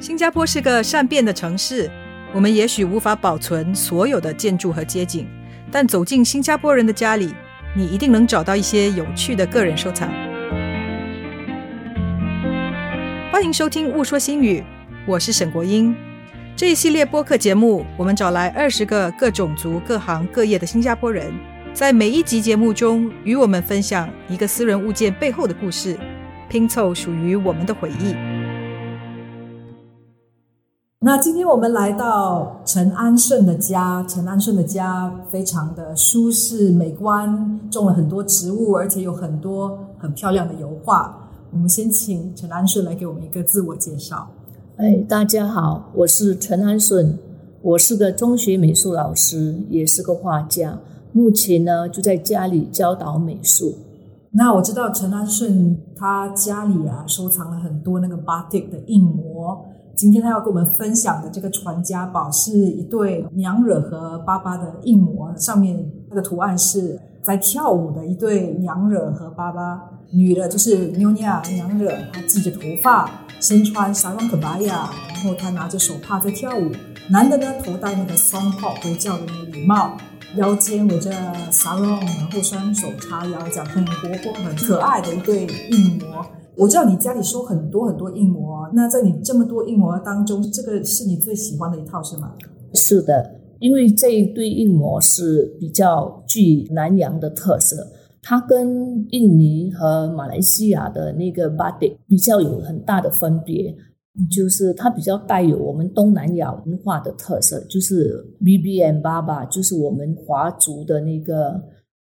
新加坡是个善变的城市，我们也许无法保存所有的建筑和街景，但走进新加坡人的家里，你一定能找到一些有趣的个人收藏。欢迎收听《误说新语》，我是沈国英。这一系列播客节目，我们找来二十个各种族、各行各业的新加坡人，在每一集节目中与我们分享一个私人物件背后的故事，拼凑属于我们的回忆。那今天我们来到陈安顺的家，陈安顺的家非常的舒适美观，种了很多植物，而且有很多很漂亮的油画。我们先请陈安顺来给我们一个自我介绍。哎，大家好，我是陈安顺，我是个中学美术老师，也是个画家，目前呢就在家里教导美术。那我知道陈安顺他家里啊收藏了很多那个 batik 的印模。今天他要跟我们分享的这个传家宝是一对娘惹和爸爸的印模，上面那个图案是在跳舞的一对娘惹和爸爸，女的就是妞妞娘惹，她系着头发，身穿沙朗可巴亚，然后她拿着手帕在跳舞。男的呢头戴那个 song pop 回教的那个礼帽，腰间围着沙朗，然后双手叉腰，这样很活泼、很可爱的一对印模。我知道你家里收很多很多印模，那在你这么多印模当中，这个是你最喜欢的一套是吗？是的，因为这一对印模是比较具南洋的特色，它跟印尼和马来西亚的那个 body 比较有很大的分别，就是它比较带有我们东南亚文化的特色，就是 B B M 爸爸，就是我们华族的那个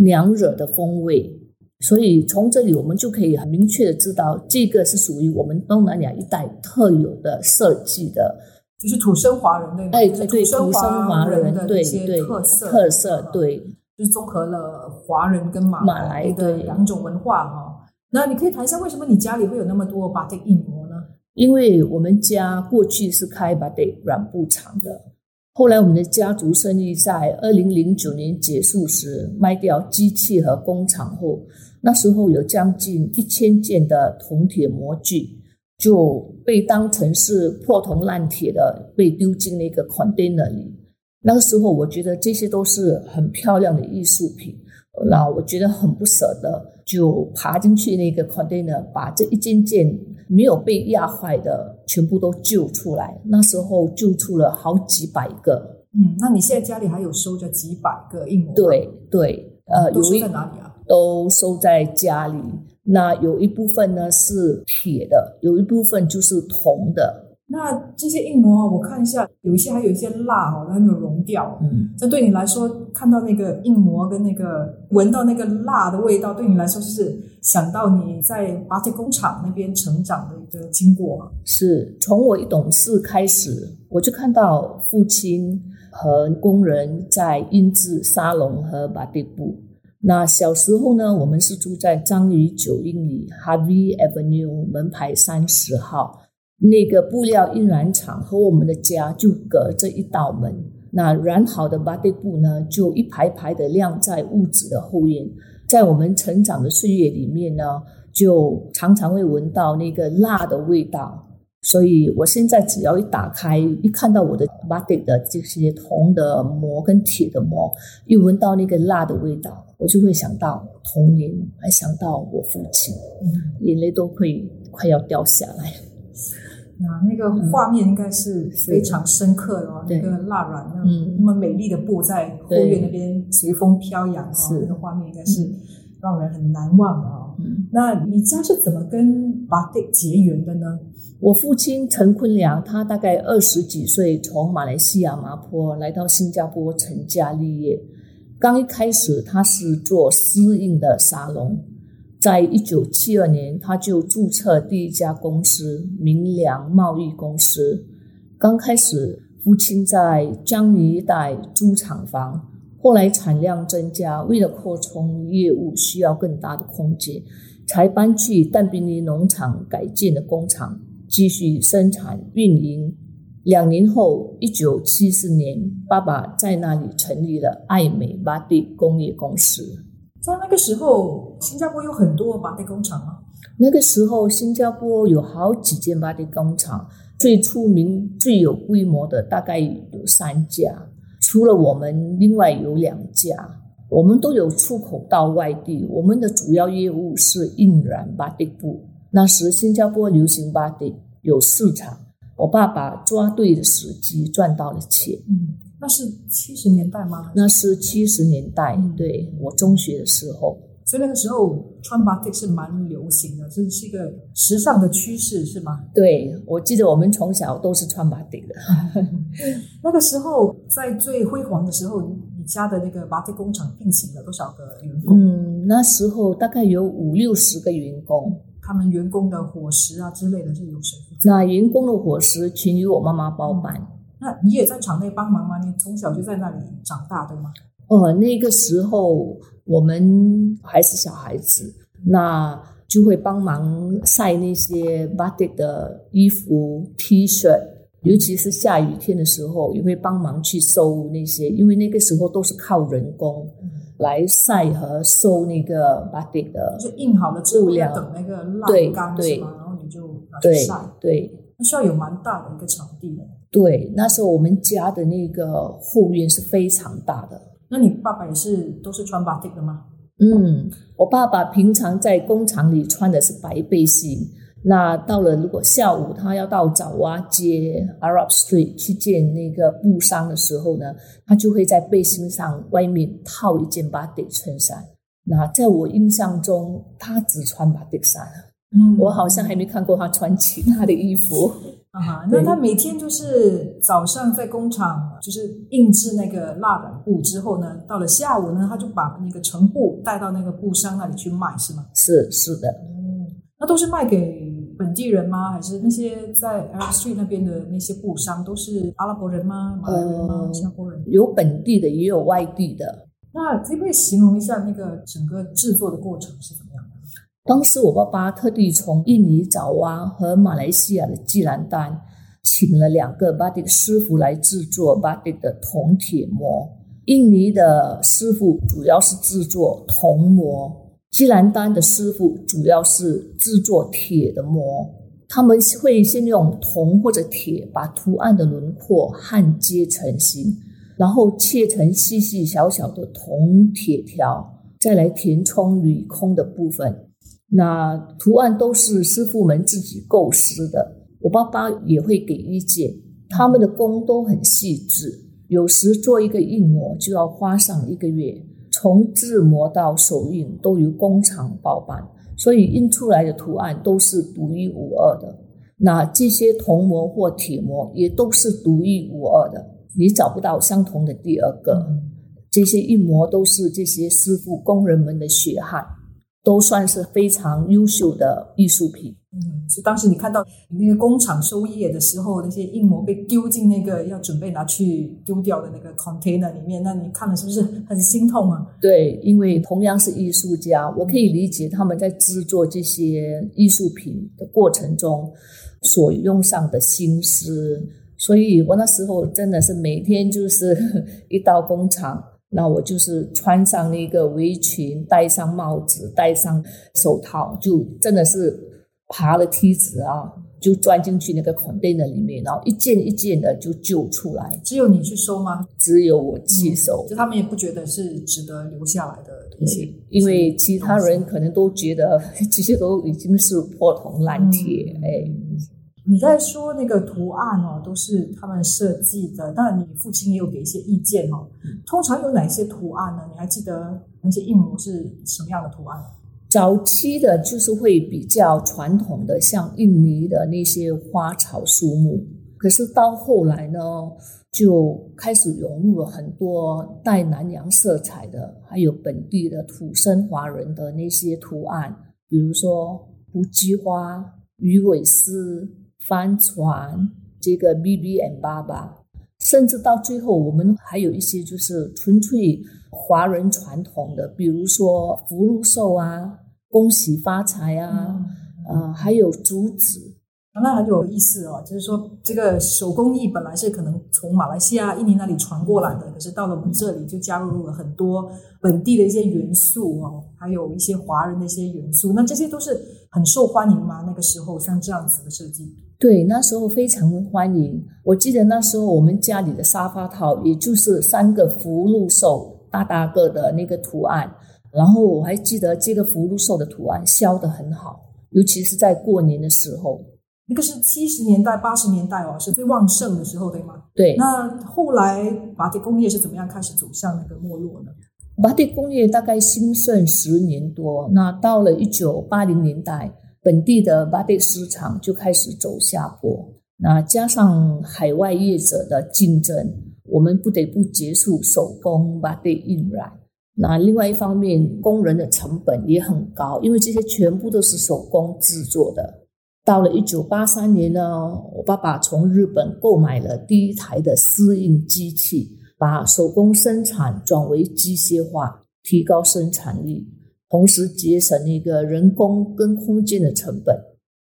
娘惹的风味。所以从这里我们就可以很明确的知道，这个是属于我们东南亚一带特有的设计的，就是土生华人对哎，对，土生华人的对些特色特色，对，就是综合了华人跟马马来的两种文化哈。那你可以谈一下，为什么你家里会有那么多 batik 印模呢？因为我们家过去是开 batik 染布厂的。后来，我们的家族生意在二零零九年结束时卖掉机器和工厂后，那时候有将近一千件的铜铁模具就被当成是破铜烂铁的被丢进那个 container 里。那个时候，我觉得这些都是很漂亮的艺术品，那我觉得很不舍得，就爬进去那个 container，把这一件件。没有被压坏的全部都救出来，那时候救出了好几百个。嗯，那你现在家里还有收着几百个印模？对对，呃，有在哪里啊？都收在家里。那有一部分呢是铁的，有一部分就是铜的。那这些印模，我看一下，有一些还有一些蜡哦，还没有融掉。嗯，这对你来说，看到那个硬膜跟那个闻到那个蜡的味道，对你来说是想到你在巴铁工厂那边成长的一个经过。是从我一懂事开始，我就看到父亲和工人在印制沙龙和巴蒂布。那小时候呢，我们是住在章鱼九英里 Harvey Avenue 门牌三十号。那个布料印染厂和我们的家就隔着一道门，那染好的巴蒂布呢，就一排排的晾在屋子的后院。在我们成长的岁月里面呢，就常常会闻到那个蜡的味道。所以我现在只要一打开，一看到我的巴蒂的这些铜的膜跟铁的膜，一闻到那个辣的味道，我就会想到童年，还想到我父亲，眼泪都会快要掉下来。啊，那个画面应该是非常深刻的哦，那个蜡染那那么美丽的布在后院那边随风飘扬哦，那个画面应该是让人很难忘的啊。那你家是怎么跟巴蒂结缘的呢？我父亲陈坤良，他大概二十几岁从马来西亚麻坡来到新加坡成家立业，刚一开始他是做私印的沙龙。在一九七二年，他就注册第一家公司明良贸易公司。刚开始，父亲在江宁一带租厂房，后来产量增加，为了扩充业务，需要更大的空间，才搬去淡滨尼农场改建的工厂继续生产运营。两年后，一九七四年，爸爸在那里成立了爱美巴蒂工业公司。在那个时候，新加坡有很多巴蒂工厂吗？那个时候，新加坡有好几间巴蒂工厂，最出名、最有规模的大概有三家，除了我们，另外有两家，我们都有出口到外地。我们的主要业务是印染巴蒂布。那时新加坡流行巴蒂有市场，我爸爸抓对了时机，赚到了钱。嗯，那是七十年代吗？那是七十年代，对我中学的时候。所以那个时候穿 batik 是蛮流行的，这是一个时尚的趋势，是吗？对，我记得我们从小都是穿 batik 的。那个时候在最辉煌的时候，你家的那个 batik 工厂聘请了多少个员工？嗯，那时候大概有五六十个员工。他们员工的伙食啊之类的，是由谁负责？那员工的伙食全由我妈妈包办。那你也在厂内帮忙吗？你从小就在那里长大，对吗？哦，那个时候我们还是小孩子，那就会帮忙晒那些 batik 的衣服、T 恤，尤其是下雨天的时候，也会帮忙去收那些，因为那个时候都是靠人工来晒和收那个 batik 的，就印好了之后要等那个晾干是吗？然后你就拿去晒，对，那需要有蛮大的一个场地的。对，那时候我们家的那个后院是非常大的。那你爸爸也是都是穿 batik 的吗？嗯，我爸爸平常在工厂里穿的是白背心。那到了如果下午他要到爪哇街 Arab Street 去见那个布商的时候呢，他就会在背心上外面套一件 batik 衬衫。那在我印象中，他只穿 batik 衫。嗯，我好像还没看过他穿其他的衣服。啊哈，那他每天就是早上在工厂就是印制那个蜡染布之后呢，到了下午呢，他就把那个成布带到那个布商那里去卖，是吗？是是的，嗯，那都是卖给本地人吗？还是那些在 Arab Street 那边的那些布商都是阿拉伯人吗？马来人吗？新加坡人？有本地的，也有外地的。那可不可以形容一下那个整个制作的过程是怎么？当时我爸爸特地从印尼爪哇和马来西亚的吉兰丹请了两个 batik 师傅来制作 batik 的铜铁模。印尼的师傅主要是制作铜模，吉兰丹的师傅主要是制作铁的模。他们会先用铜或者铁把图案的轮廓焊接成型，然后切成细细小小的铜铁条，再来填充铝空的部分。那图案都是师傅们自己构思的，我爸爸也会给意见。他们的工都很细致，有时做一个印模就要花上一个月，从制模到手印都由工厂包办，所以印出来的图案都是独一无二的。那这些铜模或铁模也都是独一无二的，你找不到相同的第二个。这些印模都是这些师傅工人们的血汗。都算是非常优秀的艺术品。嗯，是当时你看到那个工厂收业的时候，那些印模被丢进那个要准备拿去丢掉的那个 container 里面，那你看了是不是很心痛啊？对，因为同样是艺术家，我可以理解他们在制作这些艺术品的过程中所用上的心思，所以我那时候真的是每天就是 一到工厂。那我就是穿上那个围裙，戴上帽子，戴上手套，就真的是爬了梯子啊，就钻进去那个 container 里面，然后一件一件的就救出来。只有你去收吗？只有我去收，就他们也不觉得是值得留下来的东西，因为其他人可能都觉得 这些都已经是破铜烂铁，哎。你在说那个图案哦，都是他们设计的。当然，你父亲也有给一些意见哦。通常有哪些图案呢？你还记得那些印模是什么样的图案？早期的就是会比较传统的，像印尼的那些花草树木。可是到后来呢，就开始融入了很多带南洋色彩的，还有本地的土生华人的那些图案，比如说胡姬花、鱼尾狮。帆船，这个 B B M 爸爸，甚至到最后，我们还有一些就是纯粹华人传统的，比如说福禄寿啊，恭喜发财啊，呃，还有竹子。那很有意思哦，就是说这个手工艺本来是可能从马来西亚、印尼那里传过来的，可是到了我们这里就加入了很多本地的一些元素哦，还有一些华人的一些元素。那这些都是很受欢迎吗？那个时候像这样子的设计？对，那时候非常欢迎。我记得那时候我们家里的沙发套，也就是三个福禄寿大大个的那个图案。然后我还记得这个福禄寿的图案销的很好，尤其是在过年的时候。那个是七十年代、八十年代哦，是最旺盛的时候，对吗？对。那后来巴蒂工业是怎么样开始走向那个没落呢？巴蒂工业大概兴盛十年多，那到了一九八零年代。本地的巴蒂市场就开始走下坡，那加上海外业者的竞争，我们不得不结束手工巴蒂印染。那另外一方面，工人的成本也很高，因为这些全部都是手工制作的。到了一九八三年呢，我爸爸从日本购买了第一台的丝印机器，把手工生产转为机械化，提高生产力。同时节省一个人工跟空间的成本，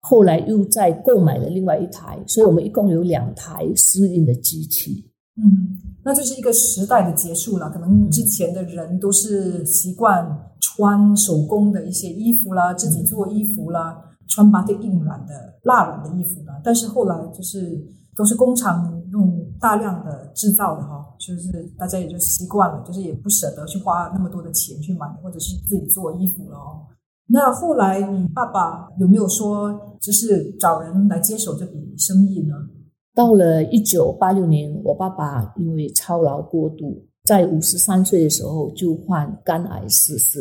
后来又再购买了另外一台，所以我们一共有两台私印的机器。嗯，那就是一个时代的结束了。可能之前的人都是习惯穿手工的一些衣服啦，自己做衣服啦，穿巴蒂印染的蜡染的衣服啦。但是后来就是都是工厂用大量的制造的哈。就是大家也就习惯了，就是也不舍得去花那么多的钱去买，或者是自己做衣服了哦。那后来你爸爸有没有说，就是找人来接手这笔生意呢？到了一九八六年，我爸爸因为操劳过度，在五十三岁的时候就患肝癌逝世。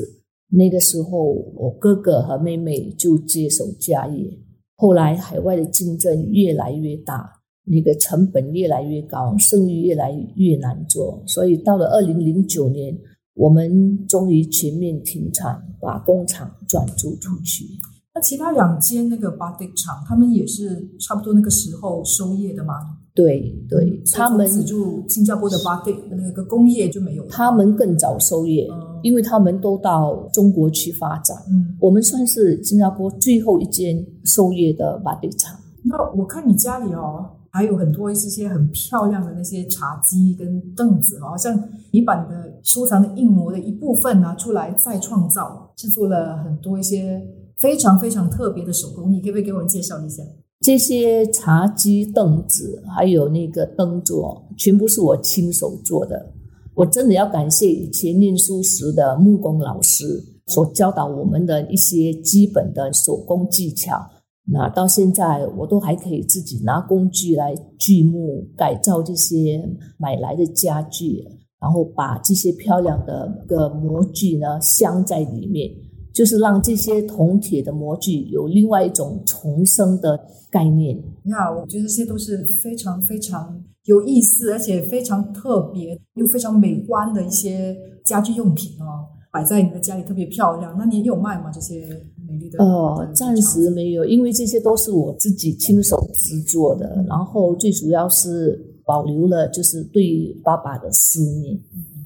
那个时候，我哥哥和妹妹就接手家业。后来海外的竞争越来越大。那个成本越来越高，生意越来越难做，所以到了二零零九年，我们终于全面停产，把工厂转租出去。那其他两间那个 Batik 厂，他们也是差不多那个时候收业的吗？对对，他们止住新加坡的 Batik 那个工业就没有。他们更早收业，因为他们都到中国去发展。嗯，我们算是新加坡最后一间收业的 Batik 厂。那我看你家里哦。还有很多一些很漂亮的那些茶几跟凳子，好像你把你的收藏的印模的一部分拿出来再创造，制作了很多一些非常非常特别的手工艺，可不可以给我们介绍一下？这些茶几、凳子还有那个灯座，全部是我亲手做的。我真的要感谢以前念书时的木工老师所教导我们的一些基本的手工技巧。那到现在，我都还可以自己拿工具来锯木改造这些买来的家具，然后把这些漂亮的个模具呢镶在里面，就是让这些铜铁的模具有另外一种重生的概念。你好，我觉得这些都是非常非常有意思，而且非常特别又非常美观的一些家居用品哦，摆在你的家里特别漂亮。那你有卖吗？这些？哦，暂时没有，因为这些都是我自己亲手制作的。然后最主要是保留了，就是对爸爸的思念。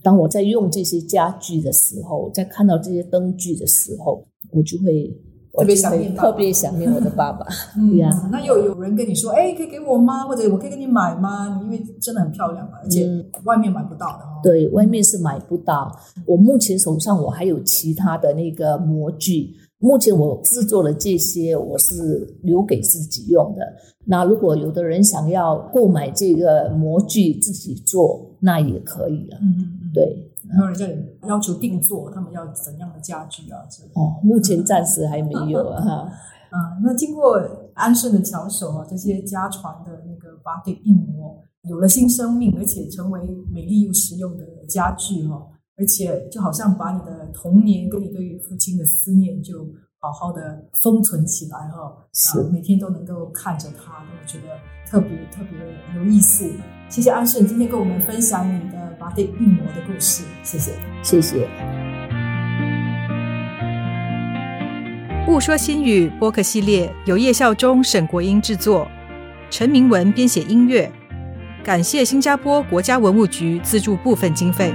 当我在用这些家具的时候，在看到这些灯具的时候，我就会特别想念，特别想念我的爸爸。对呀，那有有人跟你说，哎，可以给我吗？或者我可以给你买吗？因为真的很漂亮嘛，而且外面买不到的哦。对，外面是买不到。我目前手上我还有其他的那个模具。目前我制作了这些，我是留给自己用的。那如果有的人想要购买这个模具自己做，那也可以啊。嗯嗯嗯，对。然后人家要求定做，他们要怎样的家具啊？哦，目前暂时还没有啊。啊，那经过安顺的巧手啊，这些家传的那个巴蒂印模有了新生命，而且成为美丽又实用的家具哈。而且就好像把你的童年跟你对于父亲的思念，就好好的封存起来哈，是每天都能够看着他，我觉得特别特别有意思。谢谢安顺今天跟我们分享你的巴蒂印模的故事，谢谢，谢谢。不说新语播客系列由叶孝忠、沈国英制作，陈明文编写音乐，感谢新加坡国家文物局资助部分经费。